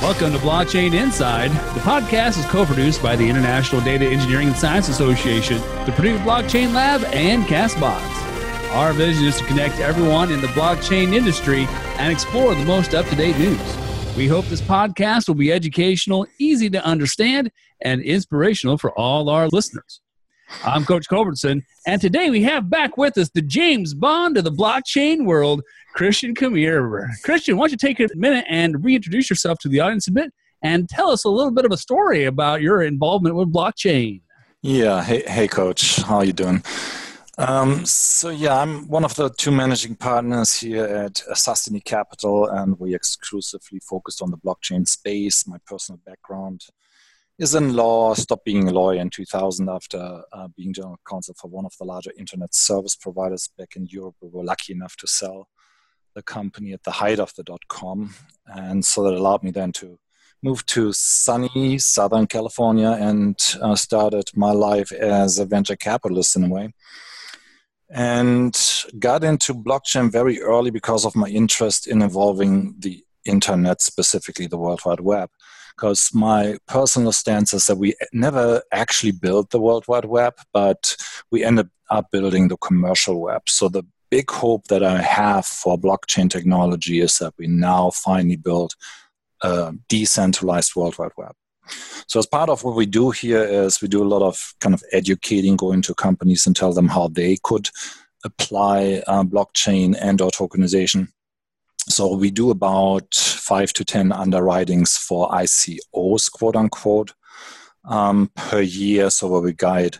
Welcome to Blockchain Inside. The podcast is co produced by the International Data Engineering and Science Association, the Purdue Blockchain Lab, and Castbox. Our vision is to connect everyone in the blockchain industry and explore the most up to date news. We hope this podcast will be educational, easy to understand, and inspirational for all our listeners. I'm Coach Culbertson, and today we have back with us the James Bond of the blockchain world, Christian Kameir. Christian, why don't you take a minute and reintroduce yourself to the audience a bit and tell us a little bit of a story about your involvement with blockchain? Yeah, hey, hey, Coach, how are you doing? Um, so yeah, I'm one of the two managing partners here at Sustany Capital, and we exclusively focused on the blockchain space. My personal background is in law, stopped being a lawyer in 2000 after uh, being general counsel for one of the larger internet service providers back in Europe. We were lucky enough to sell the company at the height of the dot com. And so that allowed me then to move to sunny Southern California and uh, started my life as a venture capitalist in a way. And got into blockchain very early because of my interest in evolving the internet, specifically the World Wide Web because my personal stance is that we never actually built the World Wide Web, but we ended up building the commercial web. So the big hope that I have for blockchain technology is that we now finally build a decentralized World Wide Web. So as part of what we do here is we do a lot of kind of educating, going to companies and tell them how they could apply uh, blockchain and or tokenization so we do about five to 10 underwritings for ICOs, quote unquote, um, per year. So where we guide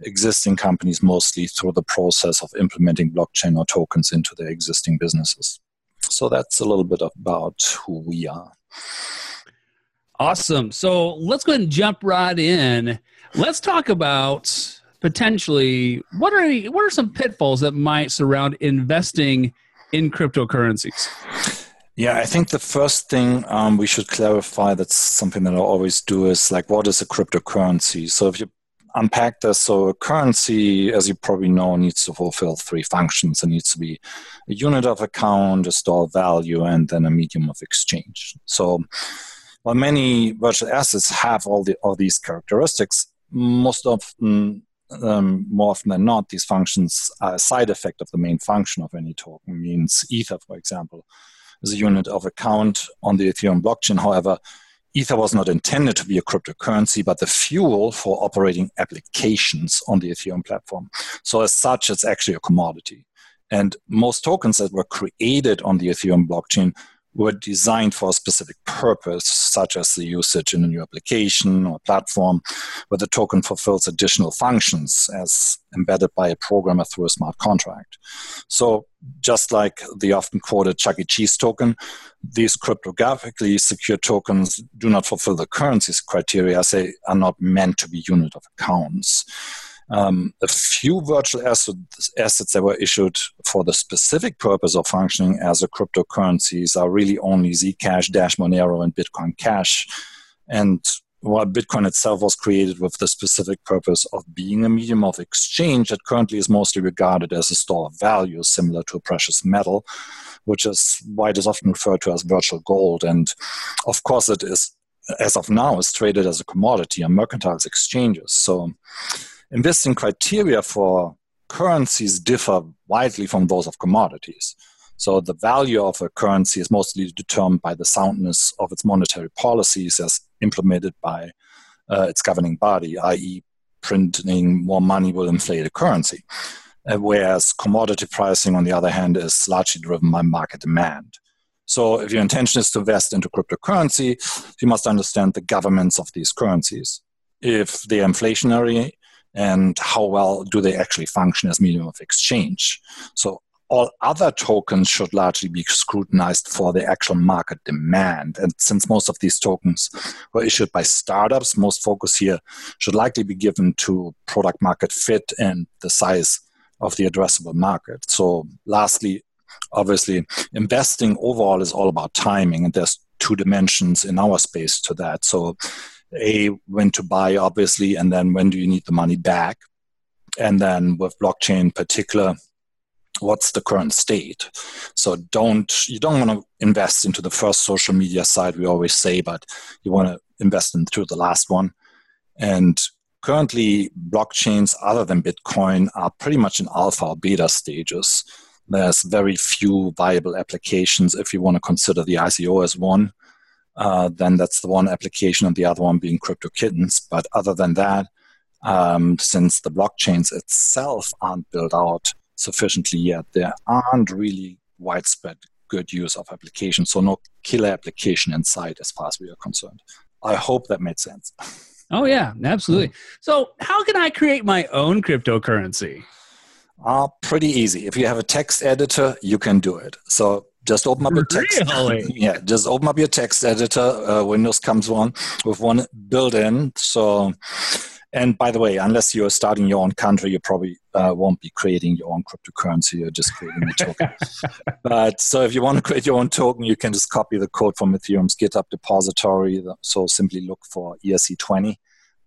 existing companies mostly through the process of implementing blockchain or tokens into their existing businesses. So that's a little bit about who we are. Awesome. So let's go ahead and jump right in. Let's talk about potentially what are what are some pitfalls that might surround investing in cryptocurrencies? Yeah, I think the first thing um, we should clarify that's something that I always do is like, what is a cryptocurrency? So if you unpack this, so a currency, as you probably know, needs to fulfill three functions. It needs to be a unit of account, a store of value, and then a medium of exchange. So while many virtual assets have all the all these characteristics, most often um, more often than not, these functions are a side effect of the main function of any token. Means Ether, for example, is a unit of account on the Ethereum blockchain. However, Ether was not intended to be a cryptocurrency, but the fuel for operating applications on the Ethereum platform. So, as such, it's actually a commodity. And most tokens that were created on the Ethereum blockchain were designed for a specific purpose, such as the usage in a new application or platform, where the token fulfills additional functions as embedded by a programmer through a smart contract. So, just like the often quoted Chuck E. Cheese token, these cryptographically secure tokens do not fulfill the currency's criteria as they are not meant to be unit of accounts. Um, a few virtual assets, assets that were issued for the specific purpose of functioning as a cryptocurrencies are really only Zcash, Dash Monero, and Bitcoin Cash. And while Bitcoin itself was created with the specific purpose of being a medium of exchange, it currently is mostly regarded as a store of value, similar to a precious metal, which is why it is often referred to as virtual gold. And of course, it is, as of now, is traded as a commodity on mercantile exchanges. So investing criteria for currencies differ widely from those of commodities. So the value of a currency is mostly determined by the soundness of its monetary policies as implemented by uh, its governing body, i.e., printing more money will inflate a currency. Uh, whereas commodity pricing, on the other hand, is largely driven by market demand. So if your intention is to invest into cryptocurrency, you must understand the governments of these currencies. If they're inflationary and how well do they actually function as medium of exchange. So all other tokens should largely be scrutinized for the actual market demand. And since most of these tokens were issued by startups, most focus here should likely be given to product market fit and the size of the addressable market. So, lastly, obviously, investing overall is all about timing, and there's two dimensions in our space to that. So, a when to buy obviously and then when do you need the money back and then with blockchain in particular what's the current state. So don't you don't want to invest into the first social media site we always say, but you want to invest into the last one. And currently, blockchains other than Bitcoin are pretty much in alpha or beta stages. There's very few viable applications if you want to consider the ICO as one. Uh, then that's the one application, and the other one being Crypto Kittens. But other than that, um, since the blockchains itself aren't built out sufficiently yet, there aren't really widespread good use of applications. So no killer application in sight as far as we are concerned. I hope that made sense. Oh yeah, absolutely. So how can I create my own cryptocurrency? Uh, pretty easy. If you have a text editor, you can do it. So just open up your text. Really? yeah, just open up your text editor. Uh, Windows comes one with one built-in. So, and by the way, unless you're starting your own country, you probably uh, won't be creating your own cryptocurrency. You're just creating a token. but so if you want to create your own token, you can just copy the code from Ethereum's GitHub depository. So simply look for ERC20.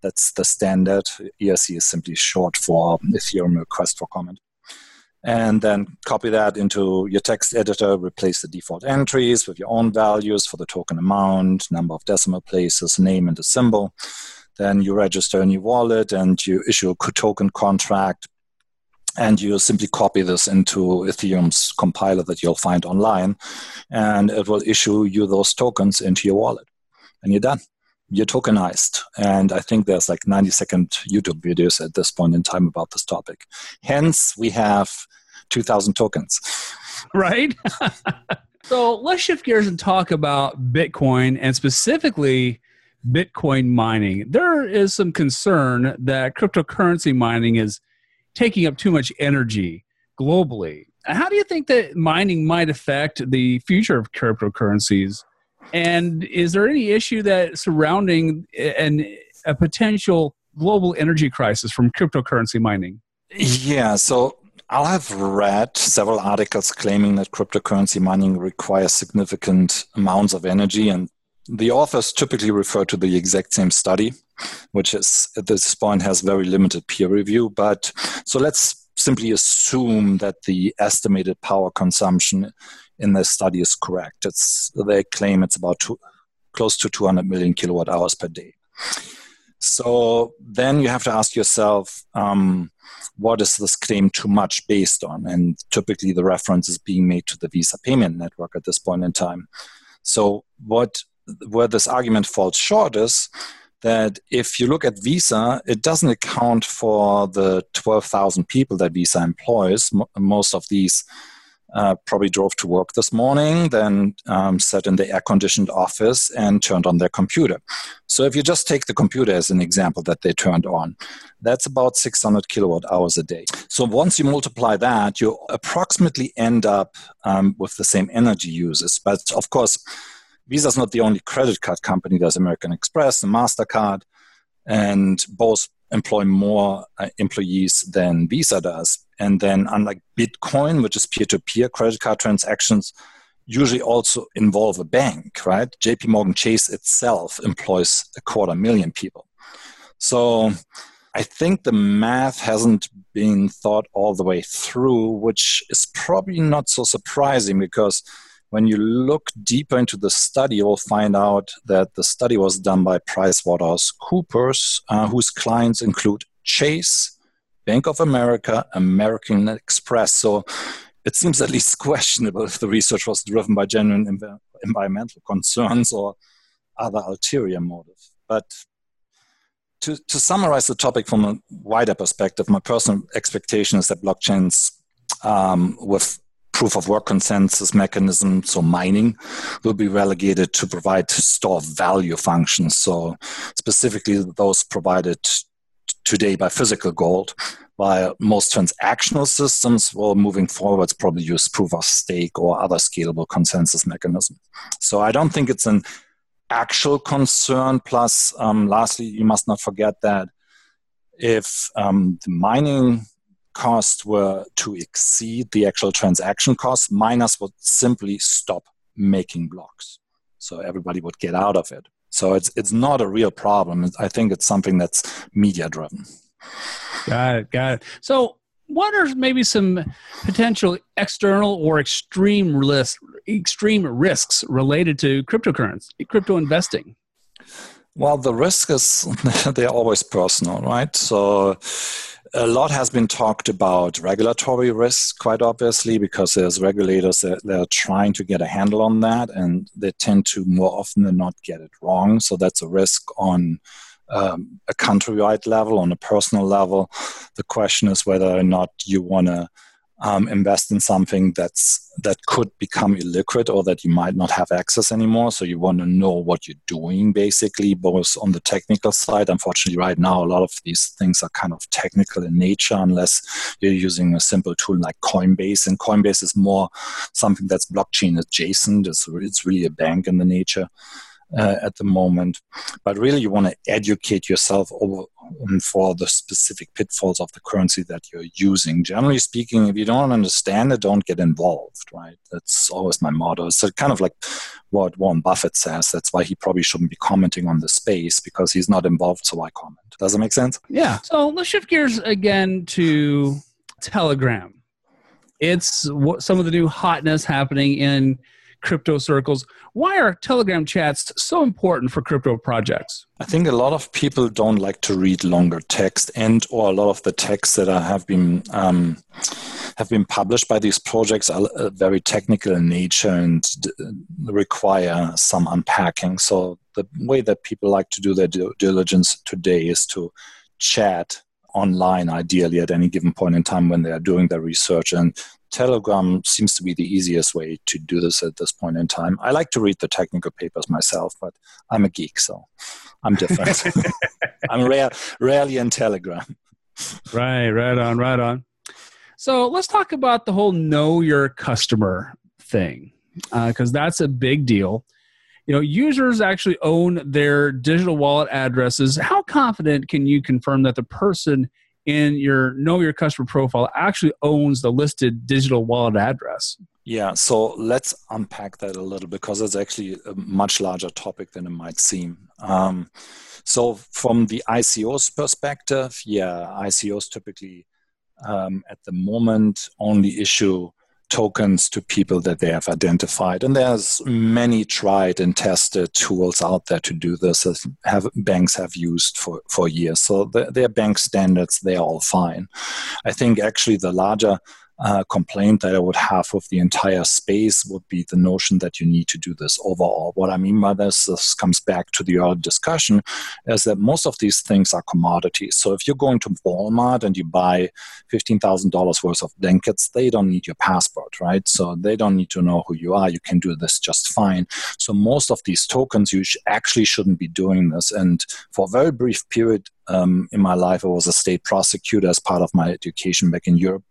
That's the standard. ERC is simply short for Ethereum request for comment and then copy that into your text editor, replace the default entries with your own values for the token amount, number of decimal places, name, and a symbol. Then you register a new wallet and you issue a token contract. And you simply copy this into Ethereum's compiler that you'll find online, and it will issue you those tokens into your wallet. And you're done you're tokenized. And I think there's like 90 second YouTube videos at this point in time about this topic. Hence, we have 2,000 tokens. Right? so let's shift gears and talk about Bitcoin and specifically Bitcoin mining. There is some concern that cryptocurrency mining is taking up too much energy globally. How do you think that mining might affect the future of cryptocurrencies? And is there any issue that surrounding a potential global energy crisis from cryptocurrency mining? Yeah, so I have read several articles claiming that cryptocurrency mining requires significant amounts of energy, and the authors typically refer to the exact same study, which is at this point has very limited peer review. But so let's simply assume that the estimated power consumption in this study is correct. It's they claim it's about two, close to 200 million kilowatt hours per day. So then you have to ask yourself, um, what is this claim too much based on? And typically the reference is being made to the Visa payment network at this point in time. So what where this argument falls short is that if you look at Visa, it doesn't account for the 12,000 people that Visa employs. most of these uh, probably drove to work this morning, then um, sat in the air conditioned office and turned on their computer. So, if you just take the computer as an example that they turned on, that's about 600 kilowatt hours a day. So, once you multiply that, you approximately end up um, with the same energy uses. But of course, Visa is not the only credit card company. There's American Express and MasterCard, and both employ more uh, employees than Visa does. And then, unlike Bitcoin, which is peer to peer credit card transactions, usually also involve a bank, right? JP Morgan Chase itself employs a quarter million people. So I think the math hasn't been thought all the way through, which is probably not so surprising because when you look deeper into the study, you'll find out that the study was done by PricewaterhouseCoopers, uh, whose clients include Chase, Bank of America, American Express. So it seems at least questionable if the research was driven by genuine env- environmental concerns or other ulterior motive. But to, to summarize the topic from a wider perspective, my personal expectation is that blockchains um, with proof of work consensus mechanism, so mining, will be relegated to provide store value functions. So, specifically, those provided today by physical gold, while most transactional systems will moving forwards probably use proof of stake or other scalable consensus mechanism. So, I don't think it's an actual concern. Plus, um, lastly, you must not forget that if um, the mining costs were to exceed the actual transaction costs, miners would simply stop making blocks. So everybody would get out of it. So it's it's not a real problem. I think it's something that's media driven. Got it. Got it. So what are maybe some potential external or extreme risk, extreme risks related to cryptocurrency, crypto investing? Well, the risk is they're always personal, right? So a lot has been talked about regulatory risks, quite obviously, because there's regulators that they're trying to get a handle on that, and they tend to more often than not get it wrong. So that's a risk on um, a countrywide level, on a personal level. The question is whether or not you want to um, invest in something that's that could become illiquid or that you might not have access anymore. So you want to know what you're doing, basically, both on the technical side. Unfortunately, right now a lot of these things are kind of technical in nature, unless you're using a simple tool like Coinbase. And Coinbase is more something that's blockchain adjacent. It's, it's really a bank in the nature uh, at the moment. But really, you want to educate yourself over um, for the specific pitfalls of the currency that you're using. Generally speaking, if you don't understand it, don't get involved. Right? That's always my motto. It's kind of like what Warren Buffett says. That's why he probably shouldn't be commenting on the space because he's not involved. So why comment? Does that make sense? Yeah. So let's shift gears again to Telegram. It's what some of the new hotness happening in crypto circles. Why are Telegram chats so important for crypto projects? I think a lot of people don't like to read longer text, and or a lot of the texts that have been um, have been published by these projects are uh, very technical in nature and require some unpacking. So the way that people like to do their due diligence today is to chat online ideally at any given point in time when they are doing their research and Telegram seems to be the easiest way to do this at this point in time. I like to read the technical papers myself, but I'm a geek, so I'm different. I'm rare, rarely in Telegram. Right, right on, right on. So let's talk about the whole know your customer thing, because uh, that's a big deal. You know, users actually own their digital wallet addresses. How confident can you confirm that the person in your know your customer profile actually owns the listed digital wallet address. Yeah, so let's unpack that a little because it's actually a much larger topic than it might seem. Um, so, from the ICO's perspective, yeah, ICOs typically um, at the moment only issue tokens to people that they have identified. And there's many tried and tested tools out there to do this that have banks have used for, for years. So the, their bank standards, they are all fine. I think actually the larger uh, complaint that I would have with the entire space would be the notion that you need to do this overall. What I mean by this, this comes back to the earlier discussion, is that most of these things are commodities. So if you're going to Walmart and you buy $15,000 worth of blankets, they don't need your passport, right? So they don't need to know who you are. You can do this just fine. So most of these tokens, you sh- actually shouldn't be doing this. And for a very brief period um, in my life, I was a state prosecutor as part of my education back in Europe.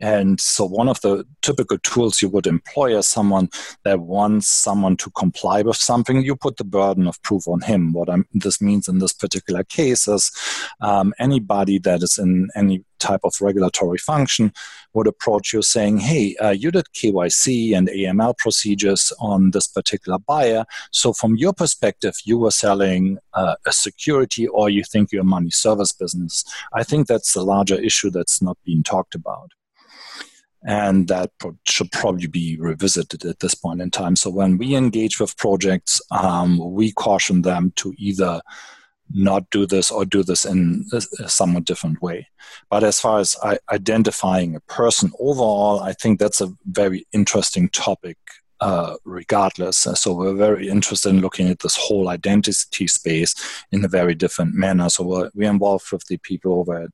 And so, one of the typical tools you would employ as someone that wants someone to comply with something, you put the burden of proof on him. What I'm, this means in this particular case is um, anybody that is in any type of regulatory function would approach you saying, Hey, uh, you did KYC and AML procedures on this particular buyer. So, from your perspective, you were selling uh, a security or you think you're a money service business. I think that's the larger issue that's not being talked about and that should probably be revisited at this point in time. So when we engage with projects, um, we caution them to either not do this or do this in a somewhat different way. But as far as identifying a person overall, I think that's a very interesting topic uh, regardless. So we're very interested in looking at this whole identity space in a very different manner. So we're, we're involved with the people over at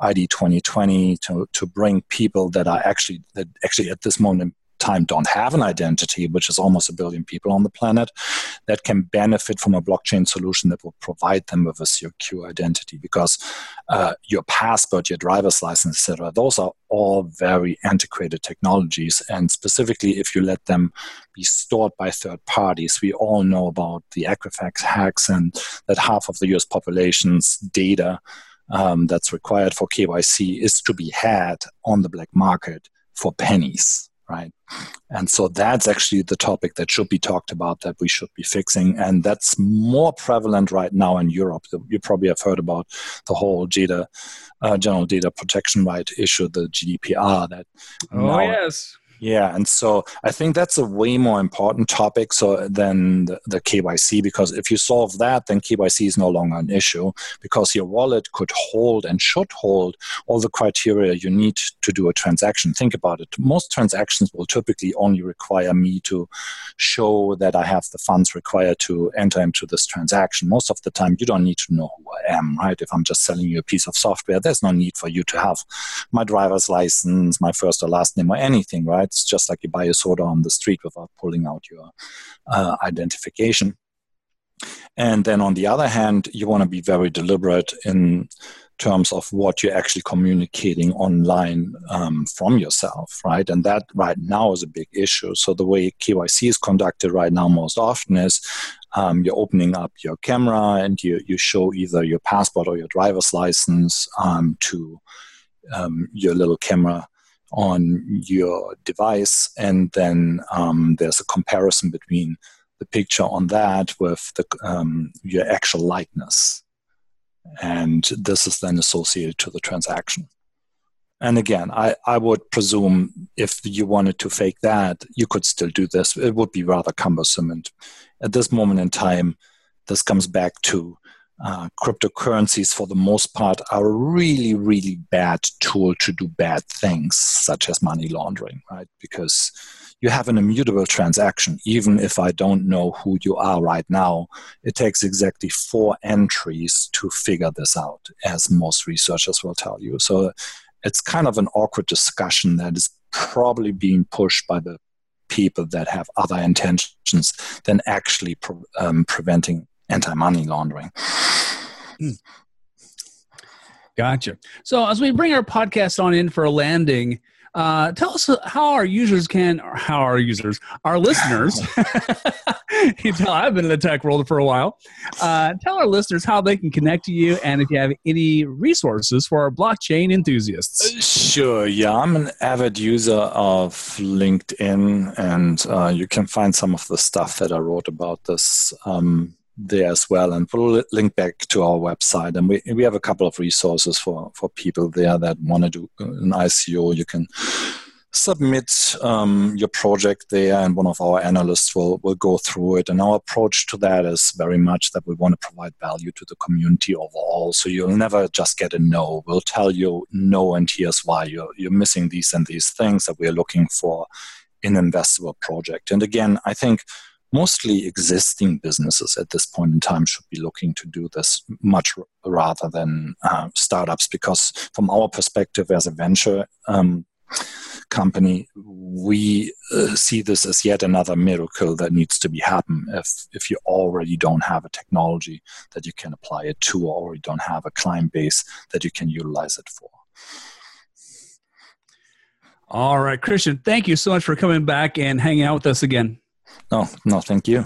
ID 2020 to, to bring people that are actually that actually at this moment time don't have an identity, which is almost a billion people on the planet, that can benefit from a blockchain solution that will provide them with a secure identity. Because uh, your passport, your driver's license, etc., those are all very antiquated technologies. And specifically, if you let them be stored by third parties, we all know about the Equifax hacks and that half of the US population's data. Um, that's required for KYC is to be had on the black market for pennies right? And so that's actually the topic that should be talked about that we should be fixing. And that's more prevalent right now in Europe. You probably have heard about the whole data, uh, general data protection right issue, the GDPR. That oh yes, yeah, and so I think that's a way more important topic so than the, the, KYC because if you solve that, then KYC is no longer an issue because your wallet could hold and should hold all the criteria you need to do a transaction. Think about it. Most transactions will typically only require me to show that I have the funds required to enter into this transaction. Most of the time, you don't need to know who I am, right? If I'm just selling you a piece of software, there's no need for you to have my driver's license, my first or last name, or anything, right? It's just like you buy a soda on the street without pulling out your uh, identification. And then on the other hand, you want to be very deliberate in terms of what you're actually communicating online um, from yourself, right? And that right now is a big issue. So the way KYC is conducted right now most often is um, you're opening up your camera and you, you show either your passport or your driver's license um, to um, your little camera on your device, and then um, there's a comparison between the picture on that with the, um, your actual likeness. And this is then associated to the transaction. And again, I, I would presume if you wanted to fake that, you could still do this. It would be rather cumbersome. And at this moment in time, this comes back to uh, cryptocurrencies for the most part are a really really bad tool to do bad things such as money laundering right? Because you have an immutable transaction. Even if i don't know who you are right now it takes exactly four entries to figure this out as most researchers will tell you. So it's kind of an awkward discussion that is probably being pushed by the people that have other intentions than actually pre- um, preventing anti-money laundering. Hmm. Gotcha. So as we bring our podcast on in for a landing, uh, tell us how our users can, or how our users, our listeners, you tell I've been in the tech world for a while. Uh, tell our listeners how they can connect to you and if you have any resources for our blockchain enthusiasts. Uh, sure. Yeah, I'm an avid user of LinkedIn, and uh, you can find some of the stuff that I wrote about this. Um, there as well and we'll link back to our website. And we, we have a couple of resources for, for people there that want to do an ico you can submit um, your project there and one of our analysts will, will go through it. And our approach to that is very much that we want to provide value to the community overall. So you'll never just get a no. We'll tell you no and here's why. You're, you're missing these and these things that we're looking for in an investable project. And again i think mostly existing businesses at this point in time should be looking to do this much rather than uh, startups because from our perspective as a venture um, company we uh, see this as yet another miracle that needs to be happen. If if you already don't have a technology that you can apply it to or you don't have a client base that you can utilize it for. All right christian thank you so much for coming back and hanging out with us again no, no, thank you.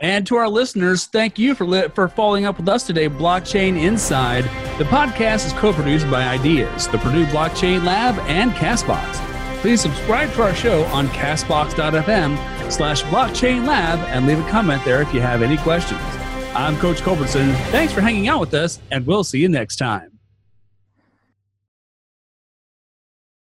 And to our listeners, thank you for li- for following up with us today. Blockchain Inside. The podcast is co-produced by Ideas, the Purdue Blockchain Lab, and Castbox. Please subscribe to our show on castbox.fm slash blockchain lab and leave a comment there if you have any questions. I'm Coach Culbertson. Thanks for hanging out with us, and we'll see you next time.